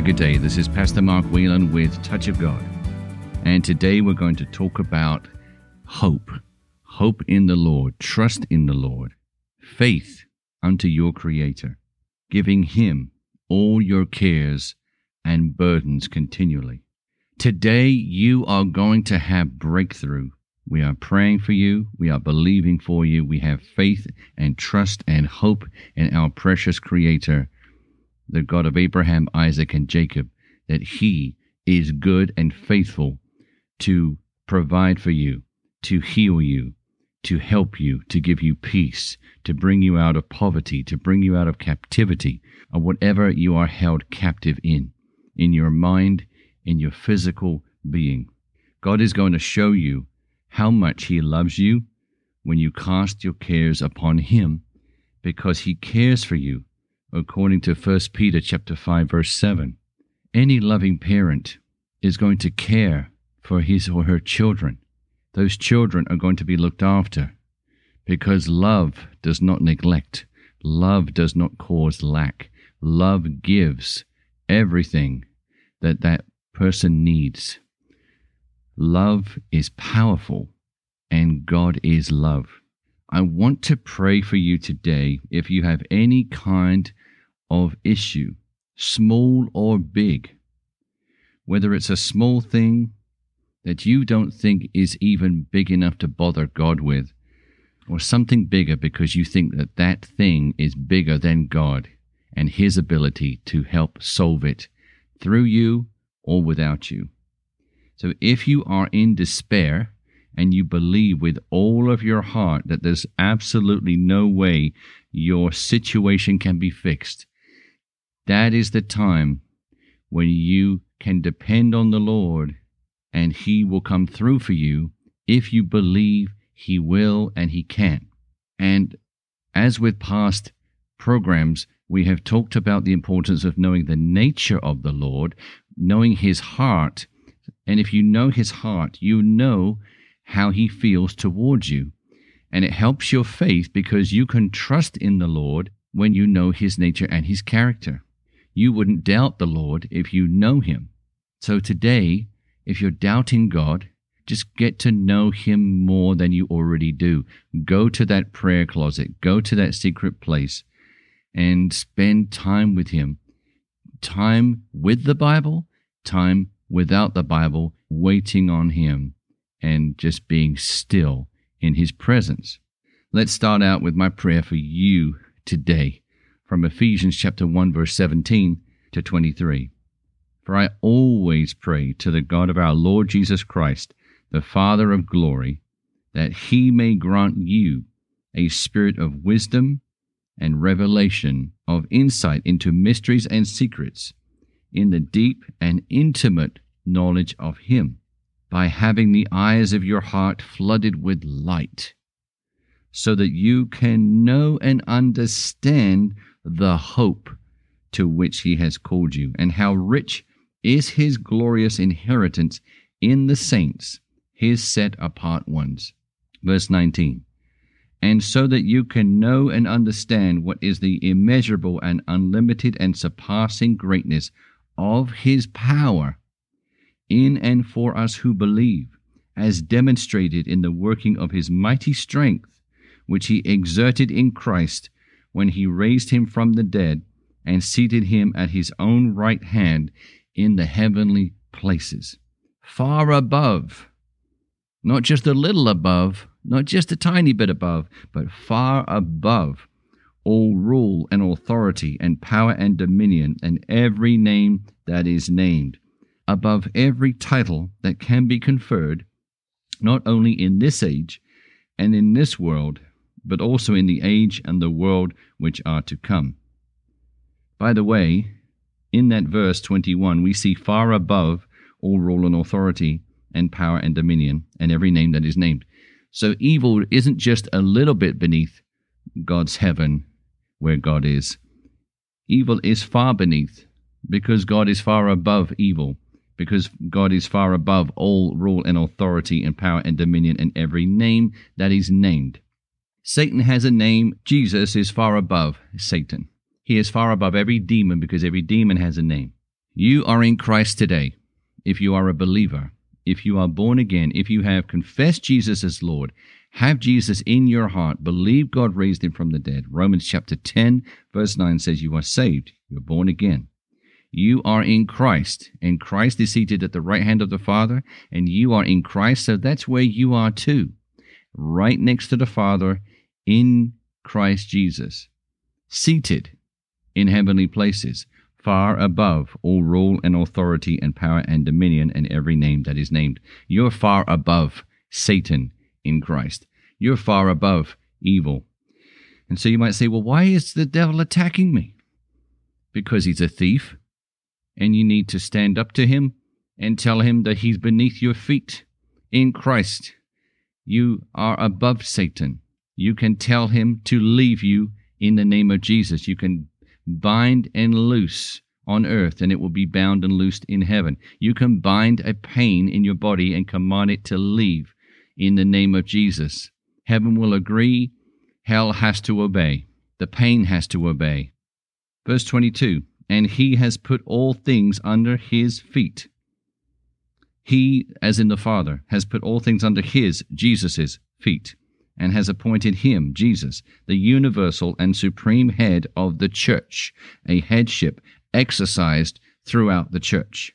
very good day. This is Pastor Mark Whelan with Touch of God. And today we're going to talk about hope. Hope in the Lord, trust in the Lord, faith unto your Creator, giving Him all your cares and burdens continually. Today you are going to have breakthrough. We are praying for you. We are believing for you. We have faith and trust and hope in our precious Creator the God of Abraham, Isaac, and Jacob, that He is good and faithful to provide for you, to heal you, to help you, to give you peace, to bring you out of poverty, to bring you out of captivity, or whatever you are held captive in, in your mind, in your physical being. God is going to show you how much He loves you when you cast your cares upon Him because He cares for you according to 1 Peter chapter 5 verse 7. Any loving parent is going to care for his or her children. Those children are going to be looked after because love does not neglect. Love does not cause lack. Love gives everything that that person needs. Love is powerful and God is love. I want to pray for you today if you have any kind of issue, small or big, whether it's a small thing that you don't think is even big enough to bother God with, or something bigger because you think that that thing is bigger than God and His ability to help solve it through you or without you. So if you are in despair and you believe with all of your heart that there's absolutely no way your situation can be fixed, that is the time when you can depend on the Lord and He will come through for you if you believe He will and He can. And as with past programs, we have talked about the importance of knowing the nature of the Lord, knowing His heart. And if you know His heart, you know how He feels towards you. And it helps your faith because you can trust in the Lord when you know His nature and His character. You wouldn't doubt the Lord if you know Him. So today, if you're doubting God, just get to know Him more than you already do. Go to that prayer closet, go to that secret place, and spend time with Him. Time with the Bible, time without the Bible, waiting on Him, and just being still in His presence. Let's start out with my prayer for you today from Ephesians chapter 1 verse 17 to 23. For I always pray to the God of our Lord Jesus Christ, the Father of glory, that he may grant you a spirit of wisdom and revelation of insight into mysteries and secrets in the deep and intimate knowledge of him by having the eyes of your heart flooded with light so that you can know and understand the hope to which he has called you, and how rich is his glorious inheritance in the saints, his set apart ones. Verse 19. And so that you can know and understand what is the immeasurable and unlimited and surpassing greatness of his power in and for us who believe, as demonstrated in the working of his mighty strength, which he exerted in Christ when he raised him from the dead and seated him at his own right hand in the heavenly places, far above, not just a little above, not just a tiny bit above, but far above all rule and authority and power and dominion and every name that is named, above every title that can be conferred, not only in this age and in this world, but also in the age and the world which are to come. By the way, in that verse 21, we see far above all rule and authority and power and dominion and every name that is named. So evil isn't just a little bit beneath God's heaven where God is. Evil is far beneath because God is far above evil, because God is far above all rule and authority and power and dominion and every name that is named. Satan has a name. Jesus is far above Satan. He is far above every demon because every demon has a name. You are in Christ today. If you are a believer, if you are born again, if you have confessed Jesus as Lord, have Jesus in your heart, believe God raised him from the dead. Romans chapter 10, verse 9 says, You are saved, you're born again. You are in Christ, and Christ is seated at the right hand of the Father, and you are in Christ, so that's where you are too, right next to the Father in Christ Jesus, seated in heavenly places, far above all rule and authority and power and dominion and every name that is named. You're far above Satan in Christ. You're far above evil. And so you might say, well, why is the devil attacking me? Because he's a thief, and you need to stand up to him and tell him that he's beneath your feet in Christ. You are above Satan. You can tell him to leave you in the name of Jesus. You can bind and loose on earth, and it will be bound and loosed in heaven. You can bind a pain in your body and command it to leave in the name of Jesus. Heaven will agree, hell has to obey, the pain has to obey. Verse 22 And he has put all things under his feet. He, as in the Father, has put all things under his, Jesus's, feet, and has appointed him, Jesus, the universal and supreme head of the church, a headship exercised throughout the church.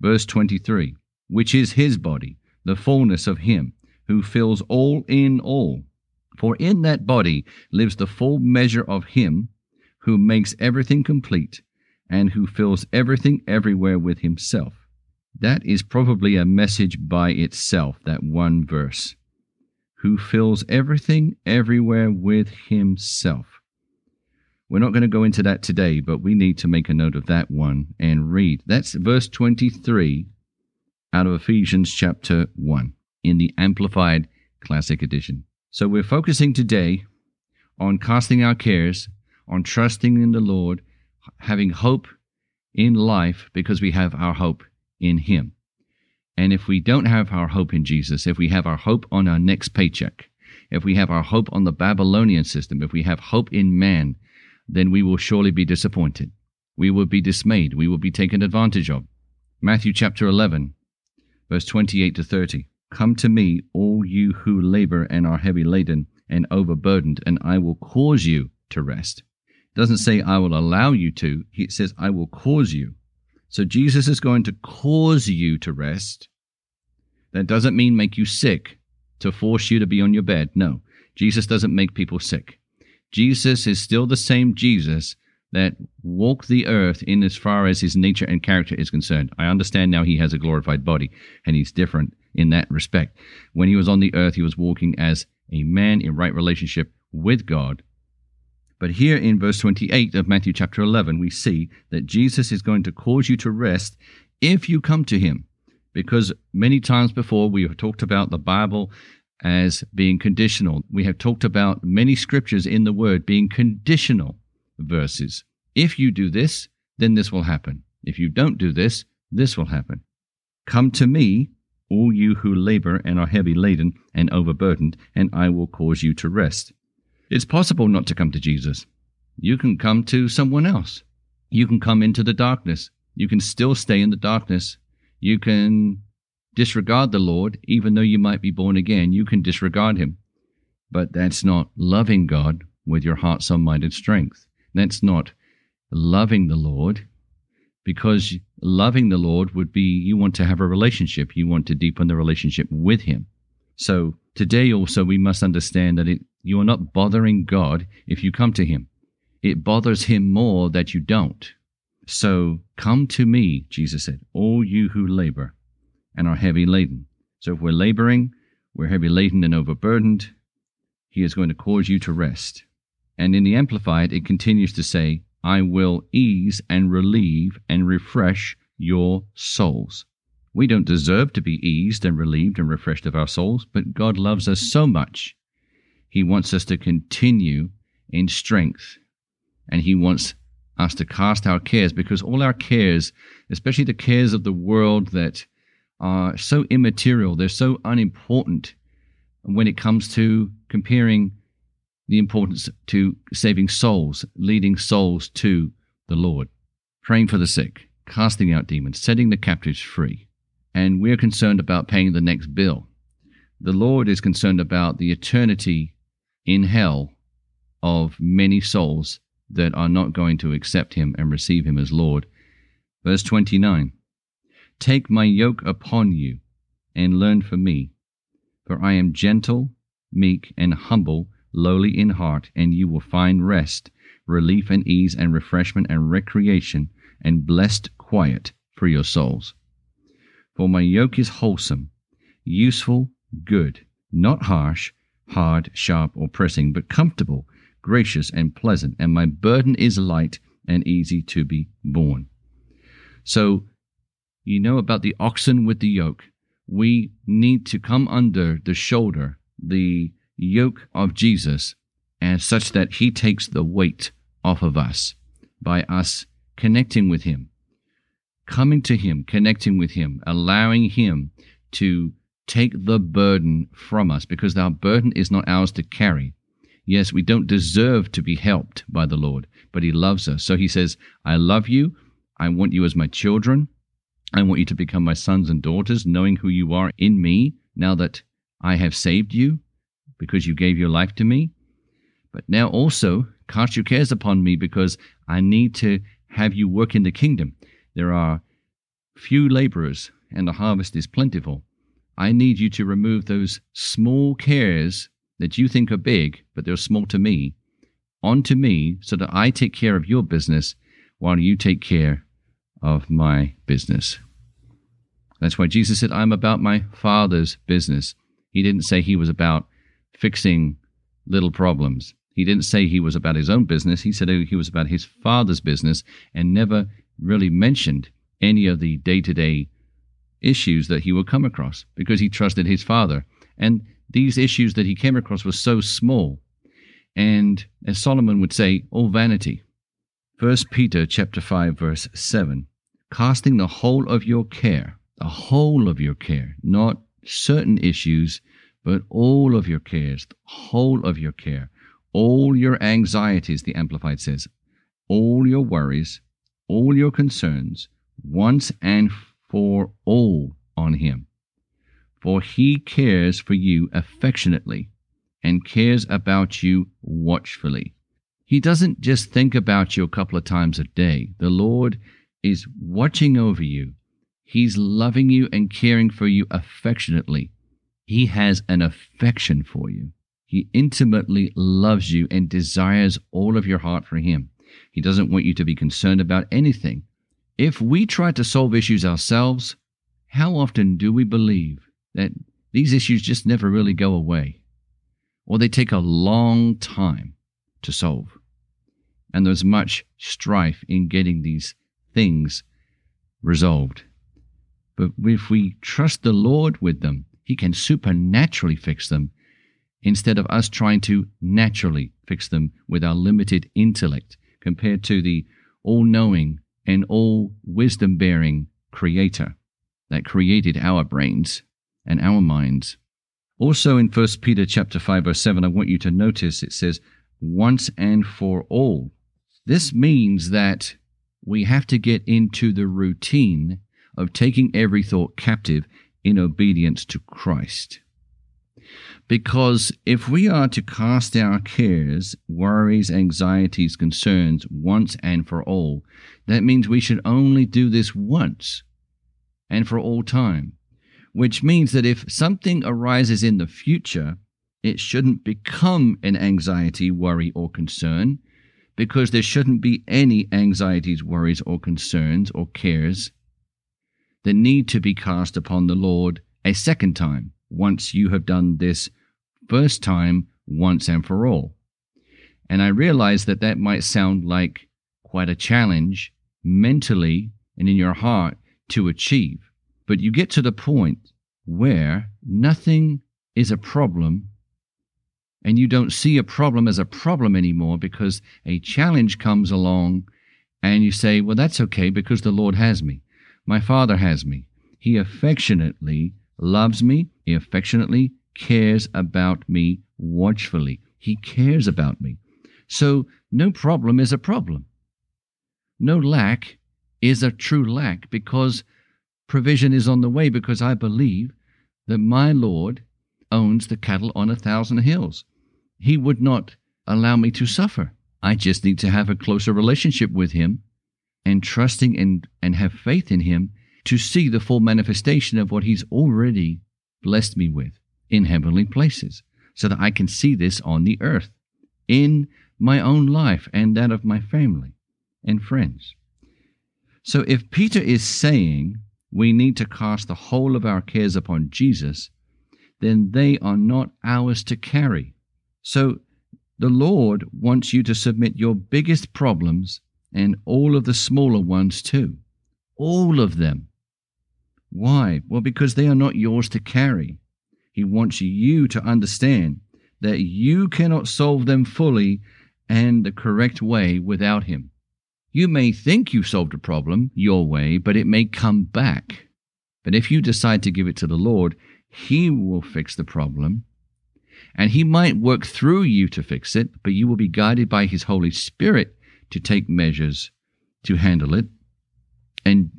Verse 23 Which is his body, the fullness of him who fills all in all. For in that body lives the full measure of Him who makes everything complete and who fills everything everywhere with Himself. That is probably a message by itself, that one verse. Who fills everything everywhere with Himself. We're not going to go into that today, but we need to make a note of that one and read. That's verse 23 out of Ephesians chapter 1 in the Amplified Classic Edition. So we're focusing today on casting our cares, on trusting in the Lord, having hope in life because we have our hope in Him. And if we don't have our hope in Jesus, if we have our hope on our next paycheck, if we have our hope on the Babylonian system, if we have hope in man, then we will surely be disappointed. We will be dismayed. We will be taken advantage of. Matthew chapter 11, verse 28 to 30. Come to me, all you who labor and are heavy laden and overburdened, and I will cause you to rest. Doesn't say I will allow you to, He says I will cause you. So Jesus is going to cause you to rest. That doesn't mean make you sick to force you to be on your bed. No, Jesus doesn't make people sick. Jesus is still the same Jesus that walked the earth in as far as his nature and character is concerned. I understand now he has a glorified body and he's different in that respect. When he was on the earth, he was walking as a man in right relationship with God. But here in verse 28 of Matthew chapter 11, we see that Jesus is going to cause you to rest if you come to him. Because many times before we have talked about the Bible as being conditional. We have talked about many scriptures in the Word being conditional verses. If you do this, then this will happen. If you don't do this, this will happen. Come to me, all you who labor and are heavy laden and overburdened, and I will cause you to rest. It's possible not to come to Jesus. You can come to someone else. You can come into the darkness. You can still stay in the darkness. You can disregard the Lord, even though you might be born again. You can disregard him. But that's not loving God with your heart, soul, mind, and strength. That's not loving the Lord because loving the Lord would be you want to have a relationship, you want to deepen the relationship with Him. So today also we must understand that it, you are not bothering God if you come to Him. It bothers Him more that you don't. So come to me, Jesus said, all you who labor and are heavy laden. So if we're laboring, we're heavy laden and overburdened, He is going to cause you to rest. And in the Amplified, it continues to say, I will ease and relieve and refresh your souls. We don't deserve to be eased and relieved and refreshed of our souls, but God loves us so much. He wants us to continue in strength, and He wants us to cast our cares because all our cares, especially the cares of the world that are so immaterial, they're so unimportant when it comes to comparing the importance to saving souls, leading souls to the Lord, praying for the sick, casting out demons, setting the captives free. And we're concerned about paying the next bill. The Lord is concerned about the eternity in hell of many souls that are not going to accept Him and receive Him as Lord. Verse 29 Take my yoke upon you and learn from me, for I am gentle, meek, and humble, lowly in heart, and you will find rest, relief and ease, and refreshment and recreation, and blessed quiet for your souls. For my yoke is wholesome, useful, good, not harsh, hard, sharp, or pressing, but comfortable, gracious, and pleasant, and my burden is light and easy to be borne. So, you know about the oxen with the yoke. We need to come under the shoulder, the yoke of Jesus, and such that he takes the weight off of us by us connecting with him, coming to him, connecting with him, allowing him to take the burden from us because our burden is not ours to carry. Yes, we don't deserve to be helped by the Lord, but He loves us. So He says, I love you. I want you as my children. I want you to become my sons and daughters, knowing who you are in me now that I have saved you because you gave your life to me. But now also cast your cares upon me because I need to have you work in the kingdom. There are few laborers and the harvest is plentiful. I need you to remove those small cares that you think are big, but they're small to me, onto me so that I take care of your business while you take care of my business. That's why Jesus said, I'm about my Father's business. He didn't say he was about fixing little problems. He didn't say he was about his own business. He said he was about his Father's business and never really mentioned any of the day to day issues that he would come across because he trusted his father. And these issues that he came across were so small. And as Solomon would say, all vanity. 1 Peter chapter 5 verse 7 casting the whole of your care the whole of your care not certain issues but all of your cares the whole of your care all your anxieties the amplified says all your worries all your concerns once and for all on him. For he cares for you affectionately and cares about you watchfully. He doesn't just think about you a couple of times a day. The Lord is watching over you. He's loving you and caring for you affectionately. He has an affection for you. He intimately loves you and desires all of your heart for Him. He doesn't want you to be concerned about anything if we try to solve issues ourselves, how often do we believe that these issues just never really go away? Or they take a long time to solve? And there's much strife in getting these things resolved. But if we trust the Lord with them, He can supernaturally fix them instead of us trying to naturally fix them with our limited intellect compared to the all knowing and all wisdom bearing creator that created our brains and our minds. Also in 1 Peter chapter 5 verse 7 I want you to notice it says once and for all. This means that we have to get into the routine of taking every thought captive in obedience to Christ. Because if we are to cast our cares, worries, anxieties, concerns once and for all, that means we should only do this once and for all time. Which means that if something arises in the future, it shouldn't become an anxiety, worry, or concern, because there shouldn't be any anxieties, worries, or concerns or cares that need to be cast upon the Lord a second time once you have done this first time once and for all. And I realize that that might sound like quite a challenge mentally and in your heart to achieve. But you get to the point where nothing is a problem and you don't see a problem as a problem anymore because a challenge comes along and you say, Well, that's okay because the Lord has me. My Father has me. He affectionately loves me. He affectionately cares about me watchfully. He cares about me. So no problem is a problem. No lack is a true lack because provision is on the way because I believe that my Lord owns the cattle on a thousand hills. He would not allow me to suffer. I just need to have a closer relationship with Him and trusting and, and have faith in Him to see the full manifestation of what He's already blessed me with in heavenly places so that I can see this on the earth in my own life and that of my family and friends. So if Peter is saying we need to cast the whole of our cares upon Jesus, then they are not ours to carry. So the Lord wants you to submit your biggest problems and all of the smaller ones too. All of them. Why? Well, because they are not yours to carry. He wants you to understand that you cannot solve them fully and the correct way without Him. You may think you solved a problem your way, but it may come back. But if you decide to give it to the Lord, He will fix the problem. And He might work through you to fix it, but you will be guided by His Holy Spirit to take measures to handle it. And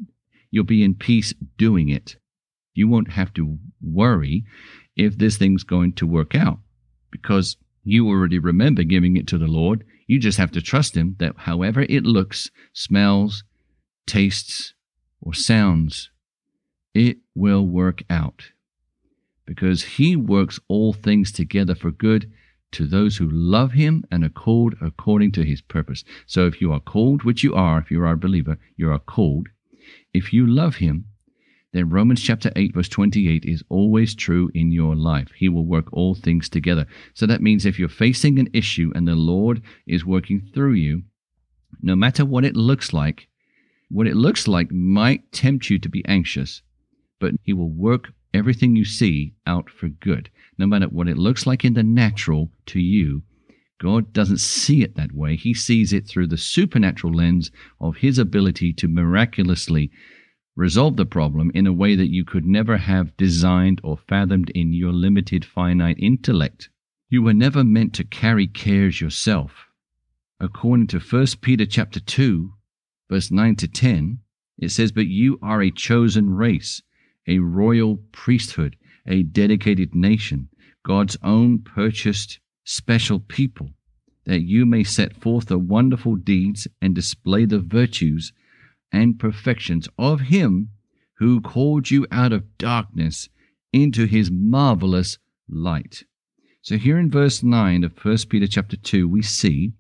you'll be in peace doing it. You won't have to worry if this thing's going to work out because you already remember giving it to the Lord. You just have to trust Him that however it looks, smells, tastes, or sounds, it will work out. Because He works all things together for good to those who love Him and are called according to His purpose. So if you are called, which you are, if you are a believer, you are called. If you love Him, then Romans chapter 8, verse 28 is always true in your life. He will work all things together. So that means if you're facing an issue and the Lord is working through you, no matter what it looks like, what it looks like might tempt you to be anxious, but He will work everything you see out for good. No matter what it looks like in the natural to you, God doesn't see it that way. He sees it through the supernatural lens of His ability to miraculously resolve the problem in a way that you could never have designed or fathomed in your limited finite intellect. You were never meant to carry cares yourself. According to 1 Peter chapter 2, verse 9 to 10, it says, But you are a chosen race, a royal priesthood, a dedicated nation, God's own purchased special people, that you may set forth the wonderful deeds and display the virtues and perfections of him who called you out of darkness into his marvelous light. So here in verse 9 of 1 Peter chapter 2, we see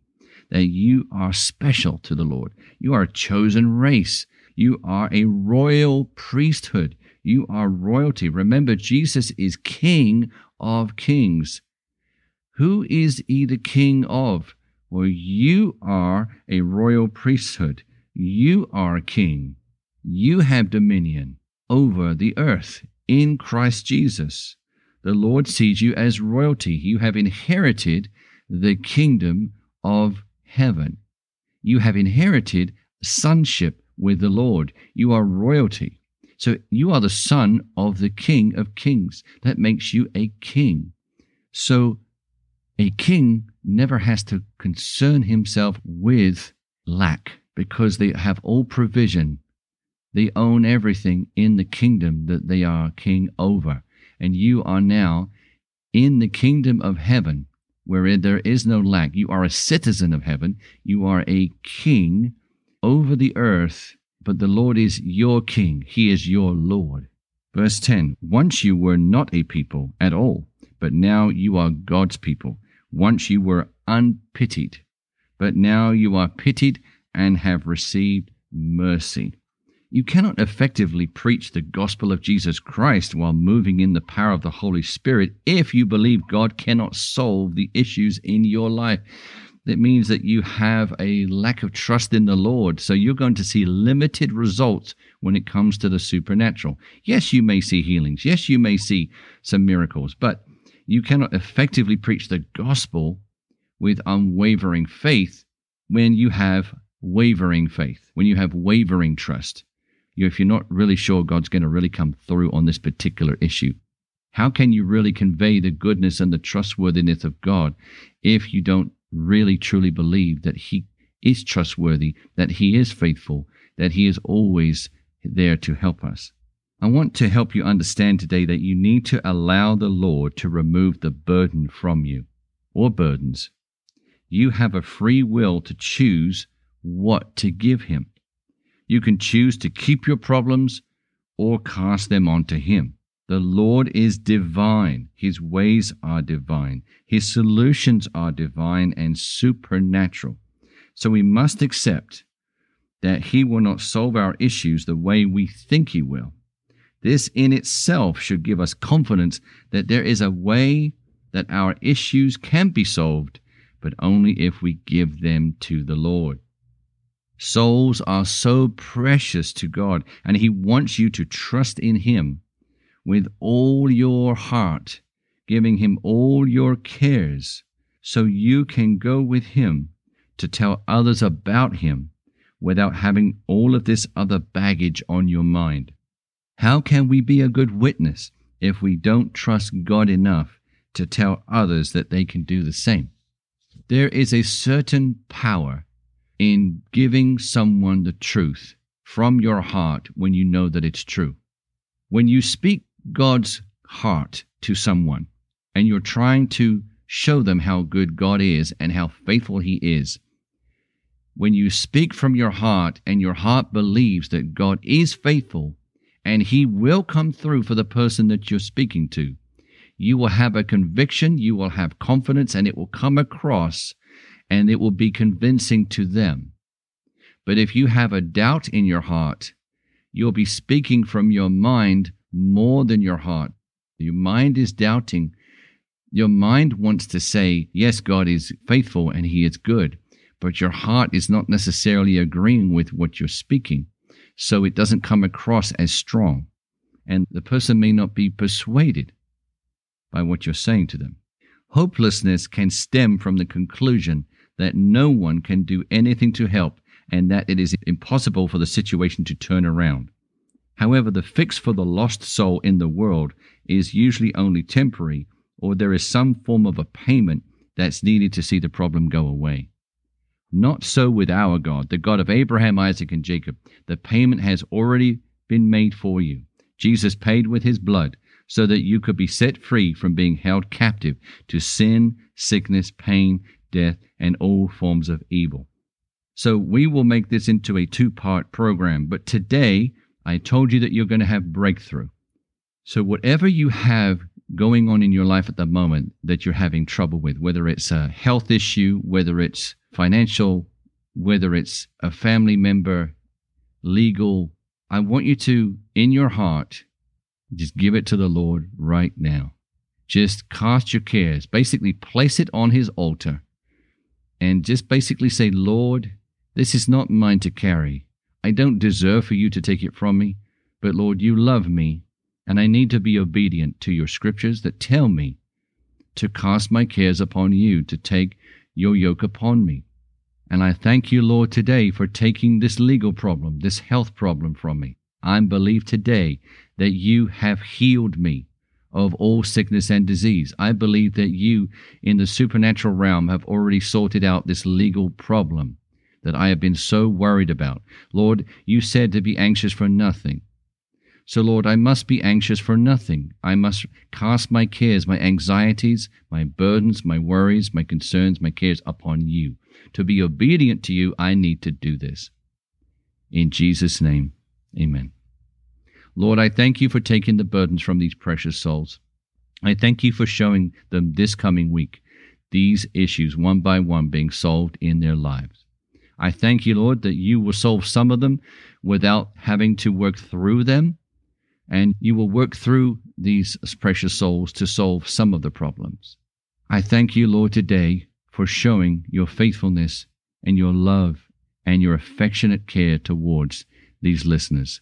that you are special to the Lord. You are a chosen race. You are a royal priesthood. You are royalty. Remember, Jesus is King of kings. Who is he the King of? Well, you are a royal priesthood. You are a king. You have dominion over the earth in Christ Jesus. The Lord sees you as royalty. You have inherited the kingdom of heaven. You have inherited sonship with the Lord. You are royalty. So you are the son of the King of Kings. That makes you a king. So a king never has to concern himself with lack because they have all provision. They own everything in the kingdom that they are king over. And you are now in the kingdom of heaven, where there is no lack. You are a citizen of heaven. You are a king over the earth, but the Lord is your king. He is your Lord. Verse 10 Once you were not a people at all, but now you are God's people. Once you were unpitied, but now you are pitied and have received mercy. You cannot effectively preach the gospel of Jesus Christ while moving in the power of the Holy Spirit if you believe God cannot solve the issues in your life. That means that you have a lack of trust in the Lord. So you're going to see limited results when it comes to the supernatural. Yes, you may see healings. Yes, you may see some miracles, but you cannot effectively preach the gospel with unwavering faith when you have wavering faith, when you have wavering trust, you, if you're not really sure God's going to really come through on this particular issue, how can you really convey the goodness and the trustworthiness of God if you don't really truly believe that He is trustworthy, that He is faithful, that He is always there to help us. I want to help you understand today that you need to allow the Lord to remove the burden from you or burdens. You have a free will to choose what to give Him. You can choose to keep your problems or cast them onto Him. The Lord is divine. His ways are divine. His solutions are divine and supernatural. So we must accept that He will not solve our issues the way we think He will. This in itself should give us confidence that there is a way that our issues can be solved, but only if we give them to the Lord. Souls are so precious to God, and He wants you to trust in Him with all your heart, giving Him all your cares, so you can go with Him to tell others about Him without having all of this other baggage on your mind. How can we be a good witness if we don't trust God enough to tell others that they can do the same? There is a certain power in giving someone the truth from your heart when you know that it's true. When you speak God's heart to someone and you're trying to show them how good God is and how faithful He is, when you speak from your heart and your heart believes that God is faithful and He will come through for the person that you're speaking to, you will have a conviction, you will have confidence, and it will come across and it will be convincing to them. But if you have a doubt in your heart, you'll be speaking from your mind more than your heart. Your mind is doubting. Your mind wants to say, Yes, God is faithful and He is good, but your heart is not necessarily agreeing with what you're speaking. So it doesn't come across as strong. And the person may not be persuaded by what you're saying to them. Hopelessness can stem from the conclusion that no one can do anything to help and that it is impossible for the situation to turn around. However, the fix for the lost soul in the world is usually only temporary, or there is some form of a payment that's needed to see the problem go away. Not so with our God, the God of Abraham, Isaac, and Jacob. The payment has already been made for you. Jesus paid with his blood so that you could be set free from being held captive to sin, sickness, pain, death, and all forms of evil. So we will make this into a two part program. But today, I told you that you're going to have breakthrough. So whatever you have going on in your life at the moment that you're having trouble with, whether it's a health issue, whether it's financial, whether it's a family member, legal, I want you to, in your heart, just give it to the Lord right now. Just cast your cares. Basically, place it on His altar and just basically say, Lord, this is not mine to carry. I don't deserve for you to take it from me, but Lord, you love me, and I need to be obedient to your scriptures that tell me to cast my cares upon you, to take your yoke upon me. And I thank you, Lord, today for taking this legal problem, this health problem from me. I believe today that you have healed me of all sickness and disease. I believe that you, in the supernatural realm, have already sorted out this legal problem that I have been so worried about. Lord, you said to be anxious for nothing. So, Lord, I must be anxious for nothing. I must cast my cares, my anxieties, my burdens, my worries, my concerns, my cares upon you. To be obedient to you, I need to do this. In Jesus' name, amen. Lord, I thank you for taking the burdens from these precious souls. I thank you for showing them this coming week these issues one by one being solved in their lives. I thank you, Lord, that you will solve some of them without having to work through them, and you will work through these precious souls to solve some of the problems. I thank you, Lord, today for showing your faithfulness and your love and your affectionate care towards these listeners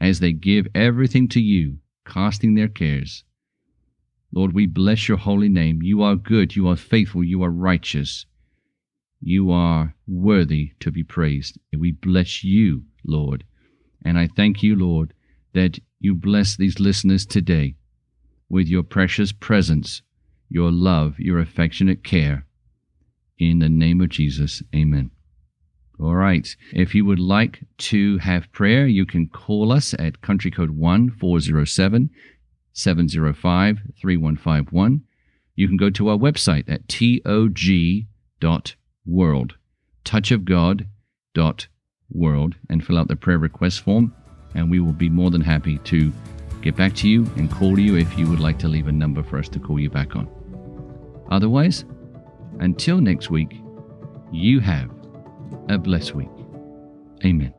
as they give everything to you, casting their cares. Lord, we bless your holy name. You are good, you are faithful, you are righteous. You are worthy to be praised. We bless you, Lord. And I thank you, Lord, that you bless these listeners today with your precious presence, your love, your affectionate care. In the name of Jesus, amen. All right. If you would like to have prayer, you can call us at country code 1 407 705 3151. You can go to our website at tog.world, touchofgod.world, and fill out the prayer request form, and we will be more than happy to get back to you and call you if you would like to leave a number for us to call you back on. Otherwise, until next week, you have a blessed week. Amen.